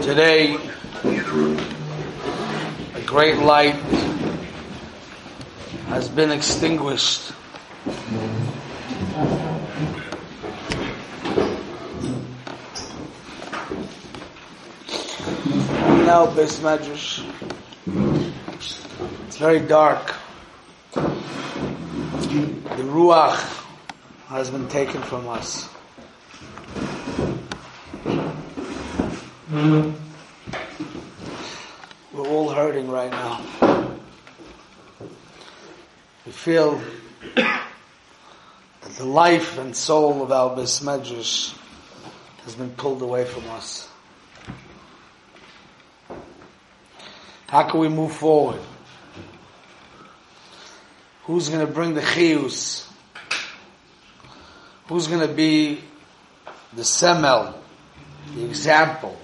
Today, a great light has been extinguished. Now, Beis Medrash. It's very dark. The ruach has been taken from us. Hmm. We're all hurting right now. We feel that the life and soul of our Medrash has been pulled away from us. How can we move forward? Who's going to bring the chiyus? Who's going to be the semel, the example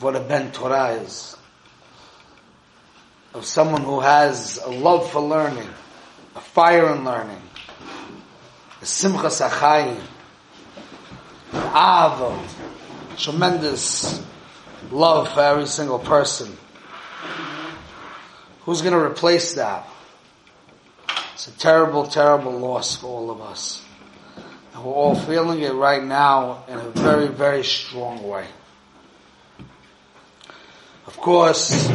what a ben Torah is? Of someone who has a love for learning, a fire in learning, a simcha sachayim, ava, tremendous love for every single person. Who's going to replace that? It's a terrible, terrible loss for all of us. And we're all feeling it right now in a very, very strong way. Of course,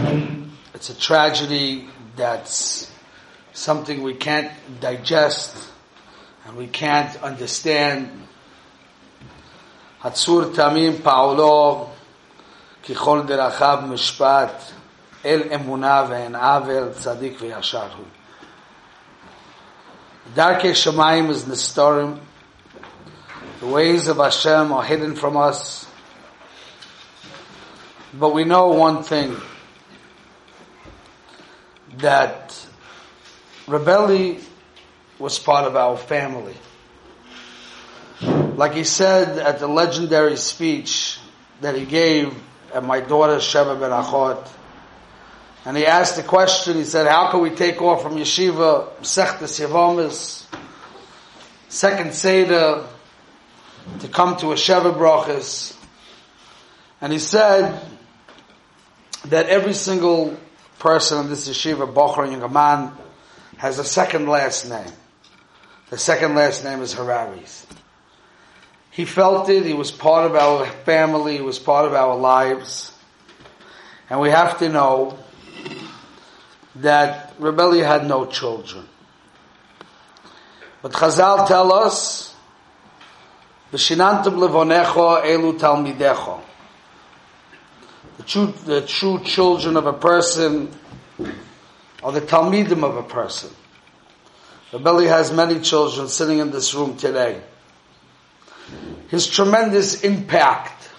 it's a tragedy that's something we can't digest and we can't understand. Hatsur tamim paulo kichol derachav mishpat el emuna ve'en avel tzadik ve'yashar hu. Darkei Shemayim is Nestorim. The ways of Hashem are hidden from us. But we know one thing. That Reb Eli was part of our family. Like he said at the legendary speech that he gave at my daughter Sheva Ben Achot, and he asked the question, he said, how can we take off from yeshiva, Sechtes Yevomis, second Seder, to come to a Sheva Brachas? And he said that every single person in this yeshiva, Bocher and Yagaman, has a second last name. The second last name is Hararis. He felt it, he was part of our family, he was part of our lives. And we have to know that Reb Eli had no children. But Chazal tell us, V'shinantum levonecho elu talmidecho. The true, the true children of a person are the talmidim of a person. Reb Eli has many children sitting in this room today. His tremendous impact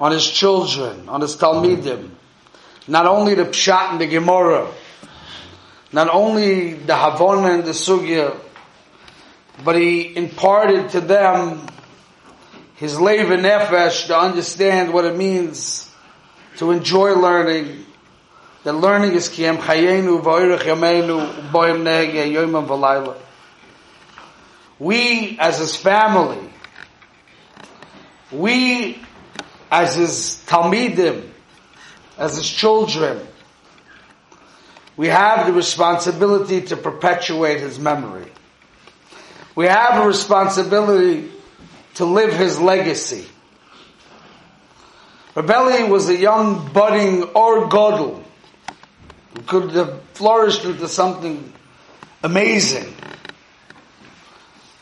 on his children, on his talmidim, not only the pshat and the gemara, not only the havana and the sugya, but he imparted to them his leiv and nefesh to understand what it means to enjoy learning. That learning is kiyam chayenu v'oirech yameinu boim nehege yoimam u'm v'layla. We, as his family, we, as his talmidim, as his children, we have the responsibility to perpetuate his memory. We have a responsibility to live his legacy. Reb Eli was a young, budding or godel who could have flourished into something amazing.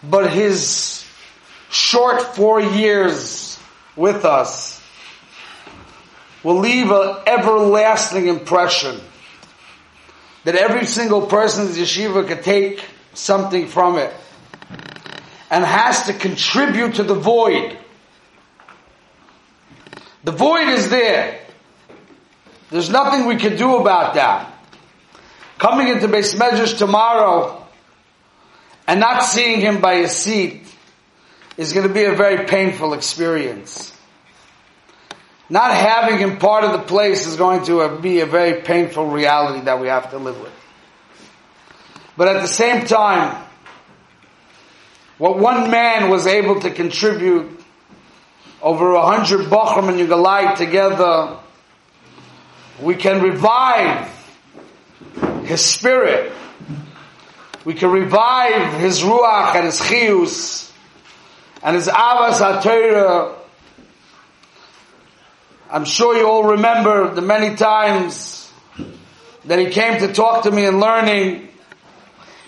But his short four years with us will leave an everlasting impression that every single person's yeshiva could take something from it and has to contribute to the void. The void is there. There's nothing we can do about that. Coming into Beis Medrash tomorrow and not seeing him by his seat is going to be a very painful experience. Not having him part of the place is going to be a very painful reality that we have to live with. But at the same time, what one man was able to contribute over a hundred Bachram and Yugalai together, we can revive his spirit. We can revive his Ruach and his Chiyus and his Avas HaTorah. I'm sure you all remember the many times that he came to talk to me and learning.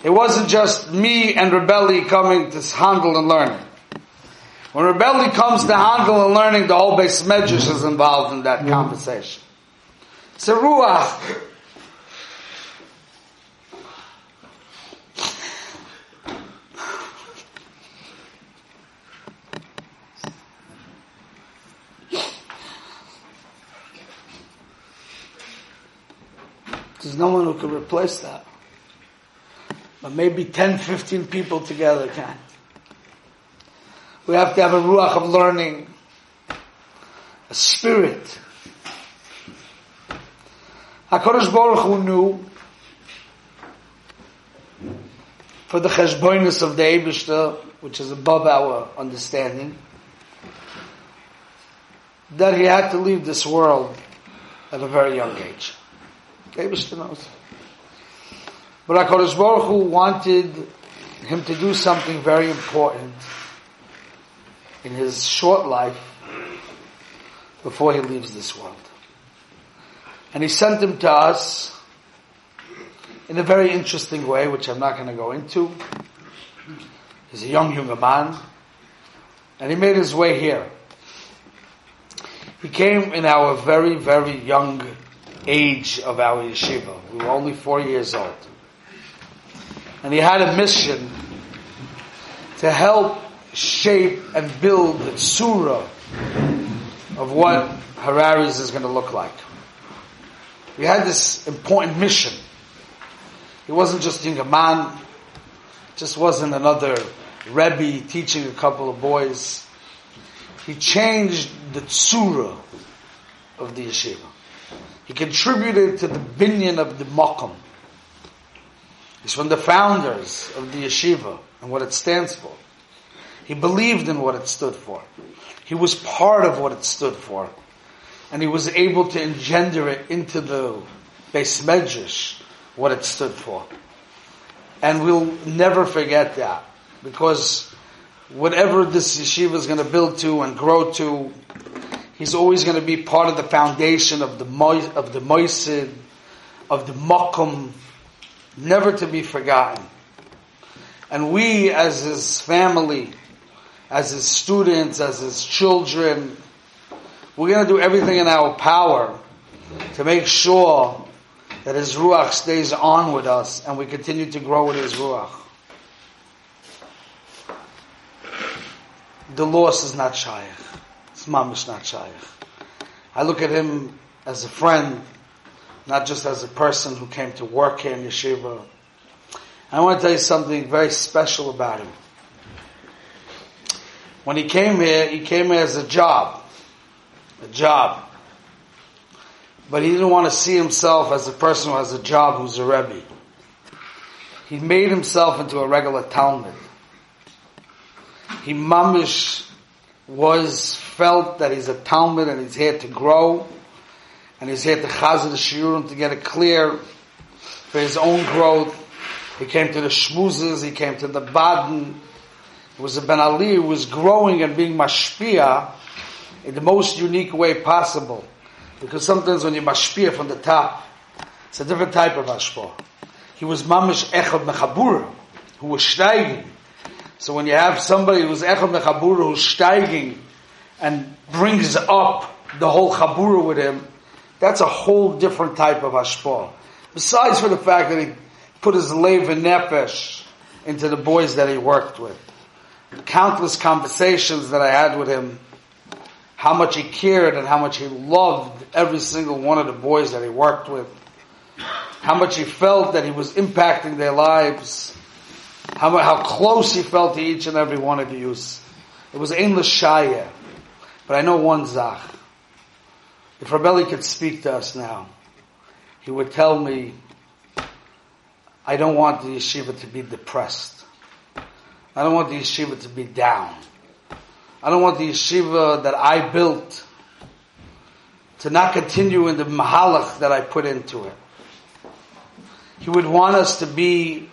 It wasn't just me and Reb Eli coming to handle and learning. When Reb Eli comes to handle and learning, the whole Beis Medrash is involved in that conversation. It's ruach. There's no one who can replace that. But maybe 10, 15 people together can. We have to have a ruach of learning, a spirit. HaKadosh Baruch Hu knew for the cheshboinus of the Eibishter, which is above our understanding, that he had to leave this world at a very young age. Eibishter knows. But HaKadosh Baruch Hu wanted him to do something very important in his short life before he leaves this world. And he sent him to us in a very interesting way, which I'm not going to go into. He's a young, young man. And he made his way here. He came in our very, very young age of our yeshiva. We were only four years old. And he had a mission to help shape and build the surah of what Harari's is going to look like. We had this important mission. He wasn't just a man, just wasn't another Rebbe teaching a couple of boys. He changed the surah of the yeshiva. He contributed to the binion of the Makam. He's from the founders of the yeshiva and what it stands for. He believed in what it stood for. He was part of what it stood for. And he was able to engender it into the Beis Medrash, what it stood for. And we'll never forget that. Because whatever this yeshiva is going to build to and grow to, he's always going to be part of the foundation of the of the moisid, of the makom, never to be forgotten. And we, as his family, as his students, as his children. We're going to do everything in our power to make sure that his Ruach stays on with us and we continue to grow with his Ruach. The loss is not shaykh. It's mamish not shaykh. I look at him as a friend, not just as a person who came to work here in yeshiva. I want to tell you something very special about him. When he came here, he came here as a job. A job. But he didn't want to see himself as a person who has a job who's a Rebbe. He made himself into a regular talmid. He mamish was felt that he's a talmid and he's here to grow and he's here to chazir the shiurim to get it clear for his own growth. He came to the shmuzes, he came to the baden, It was a Ben Ali who was growing and being mashpia in the most unique way possible. Because sometimes when you mashpia from the top, it's a different type of ashpah. He was mamish echad mechabura, who was steiging. So when you have somebody who's echad mechabura, who's steiging, and brings up the whole chabura with him, that's a whole different type of ashpah. Besides for the fact that he put his lev and nefesh into the boys that he worked with countless conversations that I had with him, how much he cared and how much he loved every single one of the boys that he worked with, how much he felt that he was impacting their lives, how, how close he felt to each and every one of you. It was endless shaya. But I know one zach. If Reb Eli could speak to us now, he would tell me, I don't want the yeshiva to be depressed. I don't want the yeshiva to be down. I don't want the yeshiva that I built to not continue in the mahalach that I put into it. He would want us to be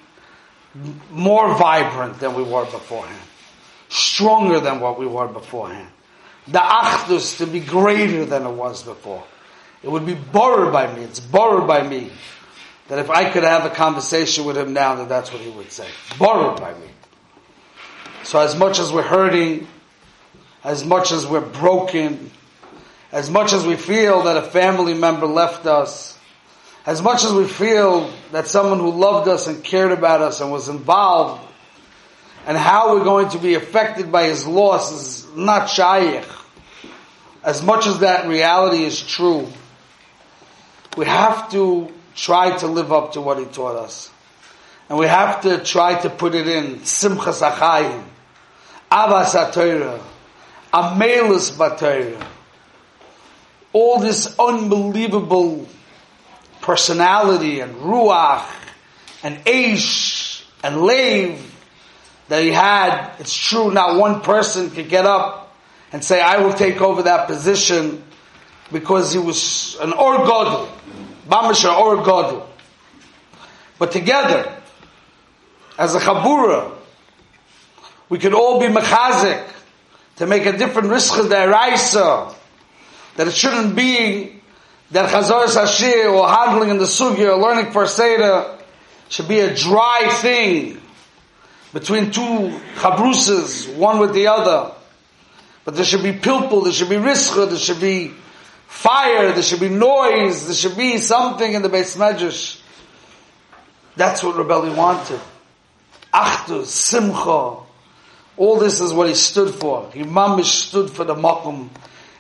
more vibrant than we were beforehand, stronger than what we were beforehand. The achdus to be greater than it was before. It would be borrowed by me. It's borrowed by me. That if I could have a conversation with him now, that that's what he would say. Borrowed by me. So as much as we're hurting, as much as we're broken, as much as we feel that a family member left us, as much as we feel that someone who loved us and cared about us and was involved, and how we're going to be affected by his loss is not shaykh. As much as that reality is true, we have to try to live up to what he taught us. And we have to try to put it in simchas achayim, avas atayra, amelus all this unbelievable personality and ruach and aish and lave that he had, it's true not one person could get up and say, I will take over that position because he was an or godel, bamisha or. But together, as a chabura, we could all be mechazik to make a different risk of the eraisa, that it shouldn't be that Chazar Sashir or handling in the sugya or learning for Seder should be a dry thing between two chabrusas, one with the other. But there should be pilpul, there should be riskha, there should be fire, there should be noise, there should be something in the Beis Medrash. That's what Reb Eli wanted. Achdus, simcha. All this is what he stood for. He mamish stood for the makom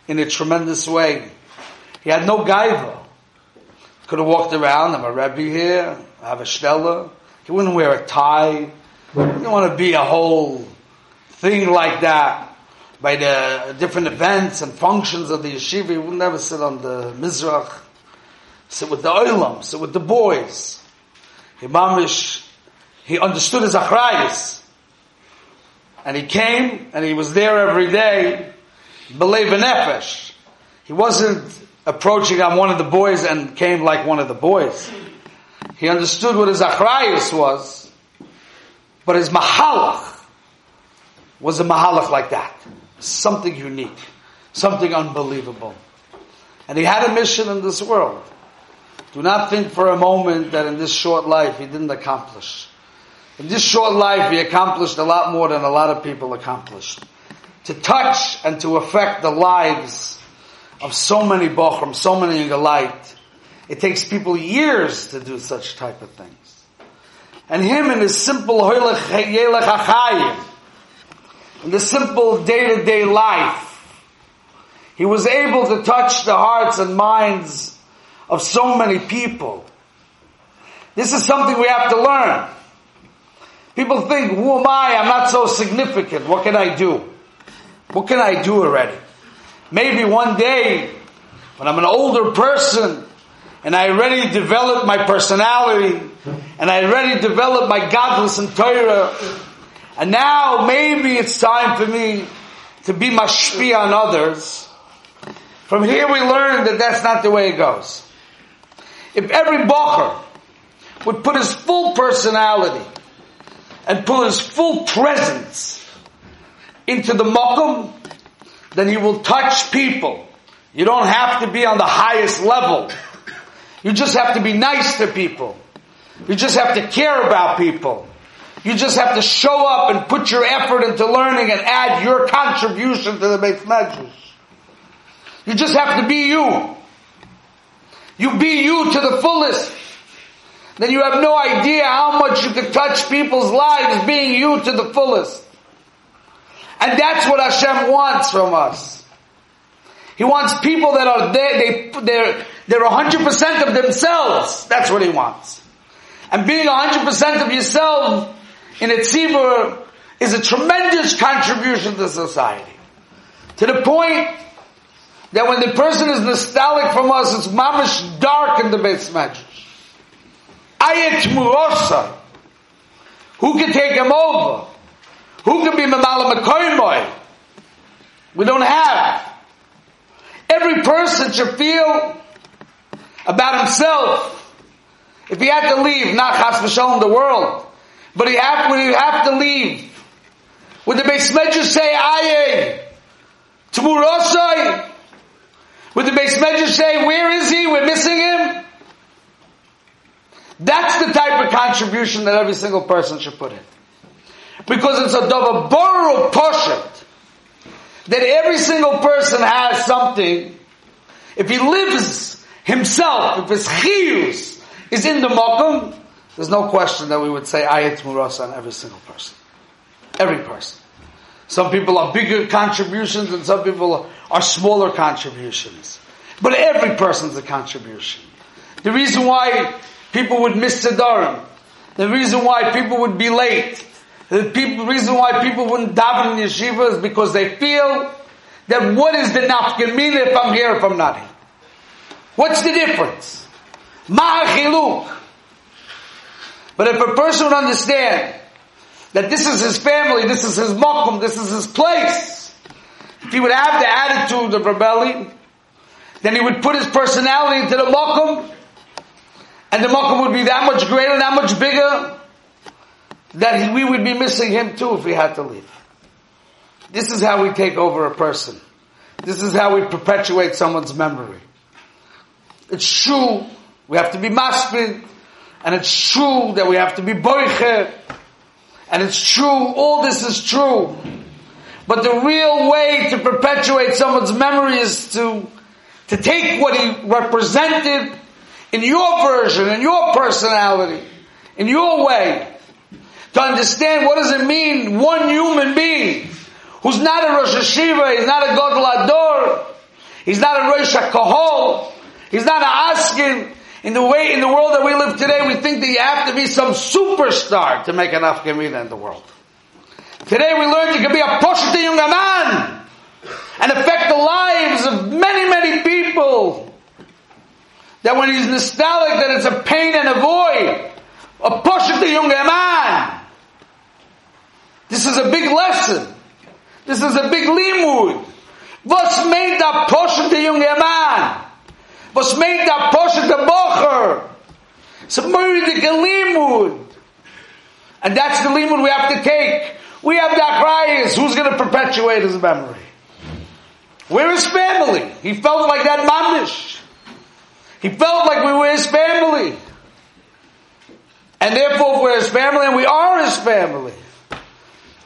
in a tremendous way. He had no gaiva. Could have walked around, I'm a Rebbe here, I have a shtella. He wouldn't wear a tie. He didn't want to be a whole thing like that. By the different events and functions of the yeshiva, he would never sit on the mizrach, sit with the oilam, sit with the boys. He mamish, he understood his achrayis. And he came, and he was there every day, believe nefesh. He wasn't approaching on one of the boys and came like one of the boys. He understood what his achrayus was, but his mahalach was a mahalach like that. Something unique. Something unbelievable. And he had a mission in this world. Do not think for a moment that in this short life he didn't accomplish. In this short life he accomplished a lot more than a lot of people accomplished. To touch and to affect the lives of so many bochum, so many light. It takes people years to do such type of things. And him in his simple hoylech yelech achayim, in the simple day-to-day life, he was able to touch the hearts and minds of so many people. This is something we have to learn. People think, who am I? I'm not so significant. What can I do? What can I do already? Maybe one day, when I'm an older person, and I already developed my personality, and I already developed my godless and Torah, and now maybe it's time for me to be mashpi on others. From here we learn that that's not the way it goes. If every bocher would put his full personality and put his full presence into the makom, then he will touch people. You don't have to be on the highest level. You just have to be nice to people. You just have to care about people. You just have to show up and put your effort into learning and add your contribution to the Beit Medrash. You just have to be you. You be you to the fullest. Then you have no idea how much you can touch people's lives being you to the fullest. And that's what Hashem wants from us. He wants people that are there, they, they're, they're 100% of themselves. That's what He wants. And being 100% of yourself in a tzibur is a tremendous contribution to society. To the point that when the person is nostalgic from us, it's mamish dark in the Beis Medrash. Ayat murosa. Who can take him over? Who can be Mamala Makoimoy? We don't have. Every person should feel about himself. If he had to leave, not chas the world, but he have, would he have to leave? Would the Beis Medrash say, Aye, Tmurosai? Would the Beis Medrash say, where is he? We're missing him? That's the type of contribution that every single person should put in. Because it's a dava borrow poshet that every single person has something. If he lives himself, if his chiyus is in the makom, there's no question that we would say ayat murasa on every single person. Every person. Some people are bigger contributions and some people are smaller contributions. But every person's a contribution. The reason why people would miss the Siddurim, the reason why people would be late, the people, reason why people wouldn't daven in yeshiva is because they feel that what is the nafkamina if I'm here, if I'm not here? What's the difference? Ma'achiluk. But if a person would understand that this is his family, this is his makom, this is his place. If he would have the attitude of rebellion, then he would put his personality into the makom, and the makom would be that much greater, that much bigger, that we would be missing him too if we had to leave. This is how we take over a person. This is how we perpetuate someone's memory. It's true, we have to be maspid, and it's true that we have to be boiche, and it's true, all this is true. But the real way to perpetuate someone's memory is to, to take what he represented in your version, in your personality, in your way, to understand what does it mean, one human being, who's not a Rosh Yeshiva, he's not a Gadol Ador, he's not a Rosh HaKahol, he's not a Askin, in the way, in the world that we live today, we think that you have to be some superstar to make an Afghamina in the world. Today we learned you can be a Poshta young man and affect the lives of many, many people. That when he's nostalgic, that it's a pain and a void. A Poshta young man. This is a big lesson. This is a big limud. Was made that Poshta young man? Was made that Poshet the Bocher. So the Limud. And that's the limud we have to take. We have the Achrayas. Who's going to perpetuate his memory? We're his family. He felt like that mamish. He felt like we were his family. And therefore we're his family and we are his family.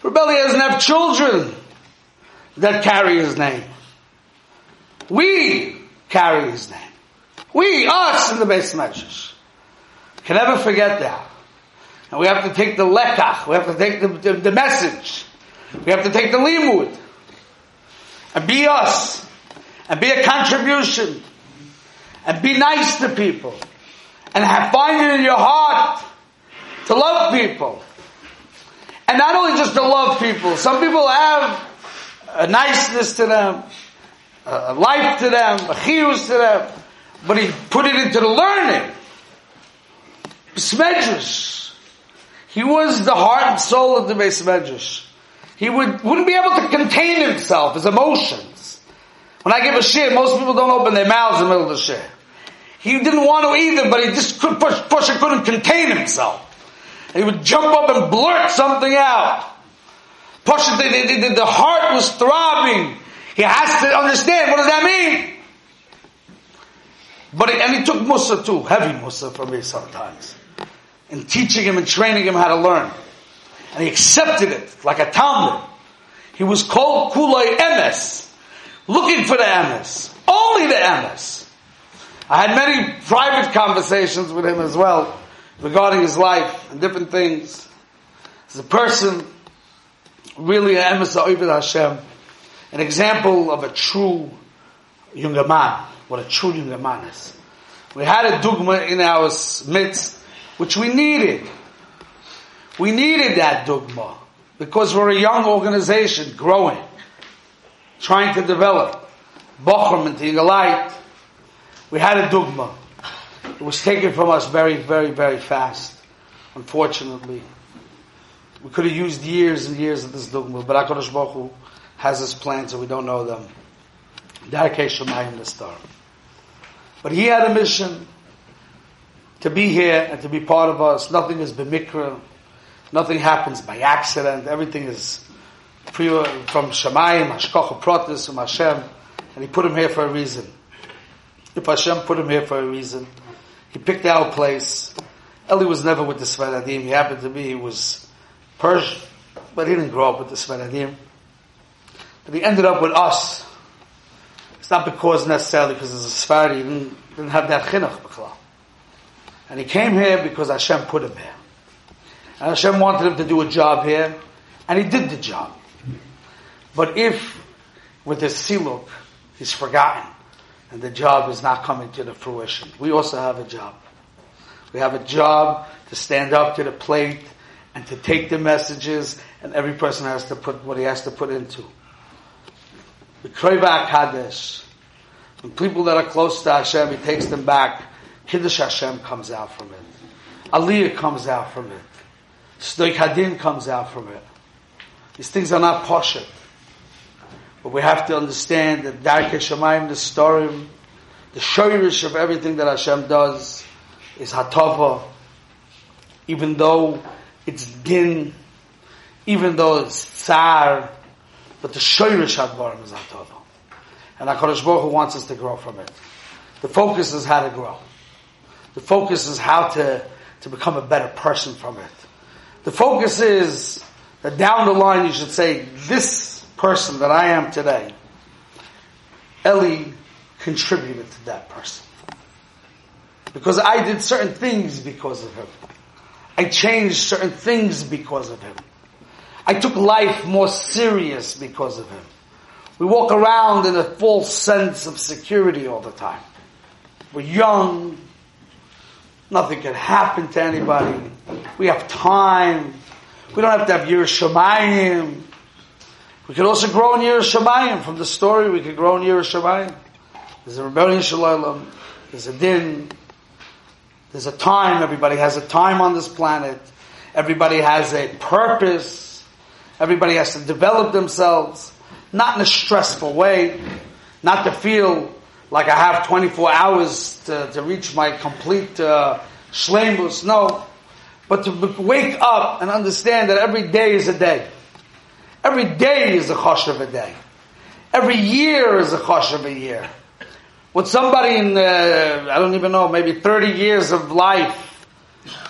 Rebellion doesn't have children that carry his name. We carry his name. We, us, in the Beis Medrash. Can never forget that. And we have to take the lekach. We have to take the, the, the message. We have to take the limud. And be us. And be a contribution. And be nice to people. And have, find it in your heart to love people. And not only just to love people. Some people have a niceness to them, a life to them, a chiyus to them but he put it into the learning. Medrash. He was the heart and soul of the Beis He would, wouldn't be able to contain himself, his emotions. When I give a share, most people don't open their mouths in the middle of the share. He didn't want to either, but he just could push, push, he couldn't contain himself. And he would jump up and blurt something out. Push, the, the, the, the heart was throbbing. He has to understand, what does that mean? But it, and he took Musa too, heavy Musa for me sometimes. In teaching him and training him how to learn. And he accepted it like a talmid. He was called Kulay Emes. Looking for the Emes. Only the Emes. I had many private conversations with him as well regarding his life and different things. As a person, really an Emes Ovid Hashem, an example of a true younger man what a true man is. We had a dogma in our midst, which we needed. We needed that dogma because we're a young organization growing, trying to develop. Bochum and Tingalite, we had a dogma. It was taken from us very, very, very fast. Unfortunately, we could have used years and years of this dogma, but HaKadosh Baruch Hu has his plans and we don't know them. Darkei Shemayim the star. But he had a mission to be here and to be part of us. Nothing is b'mikra. Nothing happens by accident. Everything is from Shemayim, Hashkocha Protis, from Hashem. And he put him here for a reason. If Hashem put him here for a reason, he picked our place. Eli was never with the Sferadim. He happened to be, he was Persian, but he didn't grow up with the Sferadim. But he ended up with us. It's not because necessarily because he's a Sfaradi, he didn't, didn't have that chinuch b'klal. And he came here because Hashem put him here. And Hashem wanted him to do a job here, and he did the job. But if, with his siluk, he's forgotten, and the job is not coming to the fruition, we also have a job. We have a job to stand up to the plate and to take the messages, and every person has to put what he has to put into. The Kroiva Kadesh, when people that are close to Hashem, he takes them back. Kiddush Hashem comes out from it. Aliyah comes out from it. Stoik Hadin comes out from it. These things are not poshut. But we have to understand that Darkei Shemayim, the story, the shoyrish of everything that Hashem does is hatova. Even though it's din, even though it's tsar, but the shoyrish hadvarim is hatova. And HaKadosh Baruch Hu wants us to grow from it. The focus is how to grow. The focus is how to, to become a better person from it. The focus is that down the line you should say, this person that I am today, Eli contributed to that person. Because I did certain things because of him. I changed certain things because of him. I took life more serious because of him. We walk around in a false sense of security all the time. We're young. Nothing can happen to anybody. We have time. We don't have to have Yerushalayim. We could also grow in Yerushalayim. From the story, we could grow in Yerushalayim. There's a rebellion shalom. There's a din. There's a time. Everybody has a time on this planet. Everybody has a purpose. Everybody has to develop themselves not in a stressful way, not to feel like I have 24 hours to, to reach my complete uh, shlemus, no, but to wake up and understand that every day is a day. Every day is a chosh of a day. Every year is a chosh of a year. What somebody in, uh, I don't even know, maybe 30 years of life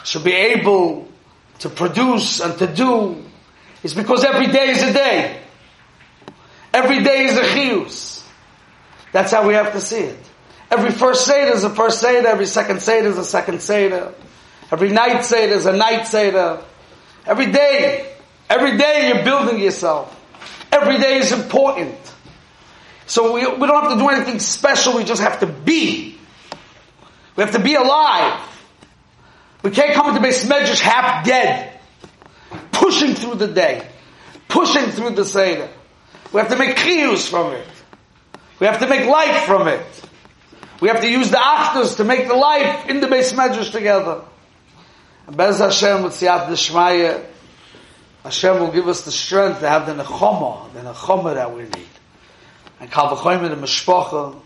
should be able to produce and to do is because every day is a day. Every day is a chiyus. That's how we have to see it. Every first Seder is a first Seder, every second Seder is a second Seder. Every night Seder is a night Seder. Every day, every day you're building yourself. Every day is important. So we, we don't have to do anything special, we just have to be. We have to be alive. We can't come into Beis Medrash half dead, pushing through the day, pushing through the Seder. We have to make chiyus from it. We have to make life from it. We have to use the achdus to make the life in the Beis Medrash together. And Bez Hashem with Siyat Deshmaya, Hashem will give us the strength to have the nechoma, the nechoma that we need. And Kal V'choyim the Mishpocha,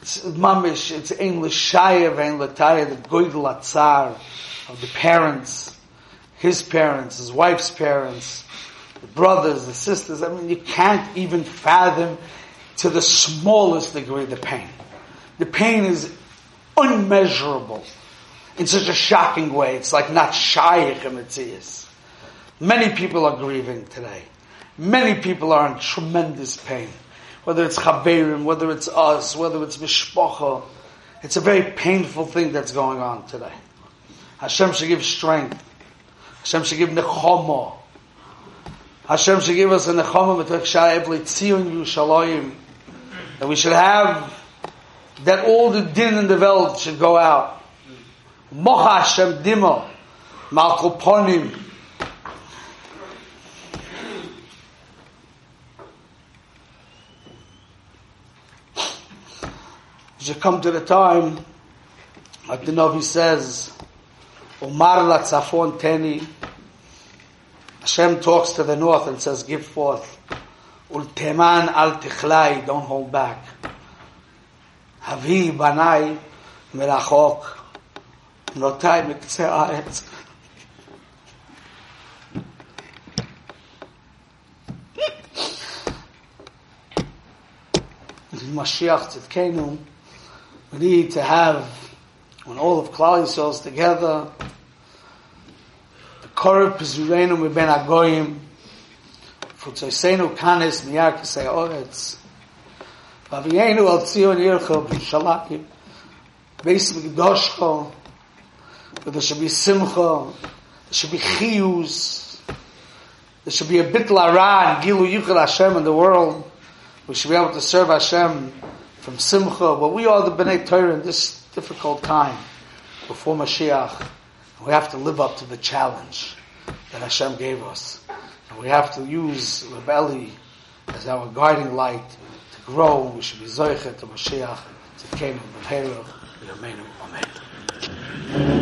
it's mamish, it's ein l'shaya v'ein l'taya, the goydel atzar of the parents, his parents, his wife's parents, the brothers, the sisters. I mean, you can't even fathom to the smallest degree the pain. The pain is unmeasurable in such a shocking way. It's like not shaykh in Mitzias. Many people are grieving today. Many people are in tremendous pain. Whether it's chaverim, whether it's us, whether it's mishpacha. It's a very painful thing that's going on today. Hashem should give strength. Hashem should give nechama. Hashem should give us a nechama Yerushalayim. That we should have, that all the din in the world should go out. Mocha Hashem dimo, malchul ponim. should come to the time, like the Navi says, Omar la tzafon teni, Hashem talks to the north and says, give forth. Ulteman al tichlai, don't hold back. Havi banai merachok. Notai mikce haaretz. Mashiach Tzidkenu, we need to have, when all of Klal Yisrael is together, the Korah Pizurenu Meben Agoyim, Futzoisenu Kanes Miyar Kisei Oretz, Vavienu Al Tzion Yircho B'Shalayim, Beis Mikdoshcho, but there should be Simcha, there should be Chiyus, there should be a bit Lara and Gilu Yuchel Hashem in the world, we should be able to serve Hashem from Simcha, but we are the Bnei Torah in this difficult time before Mashiach. We have to live up to the challenge that Hashem gave us. And we have to use Reb Eli as our guiding light to grow. We should be Zoichet to Mashiach, to Kenim, B'Herach, Amen.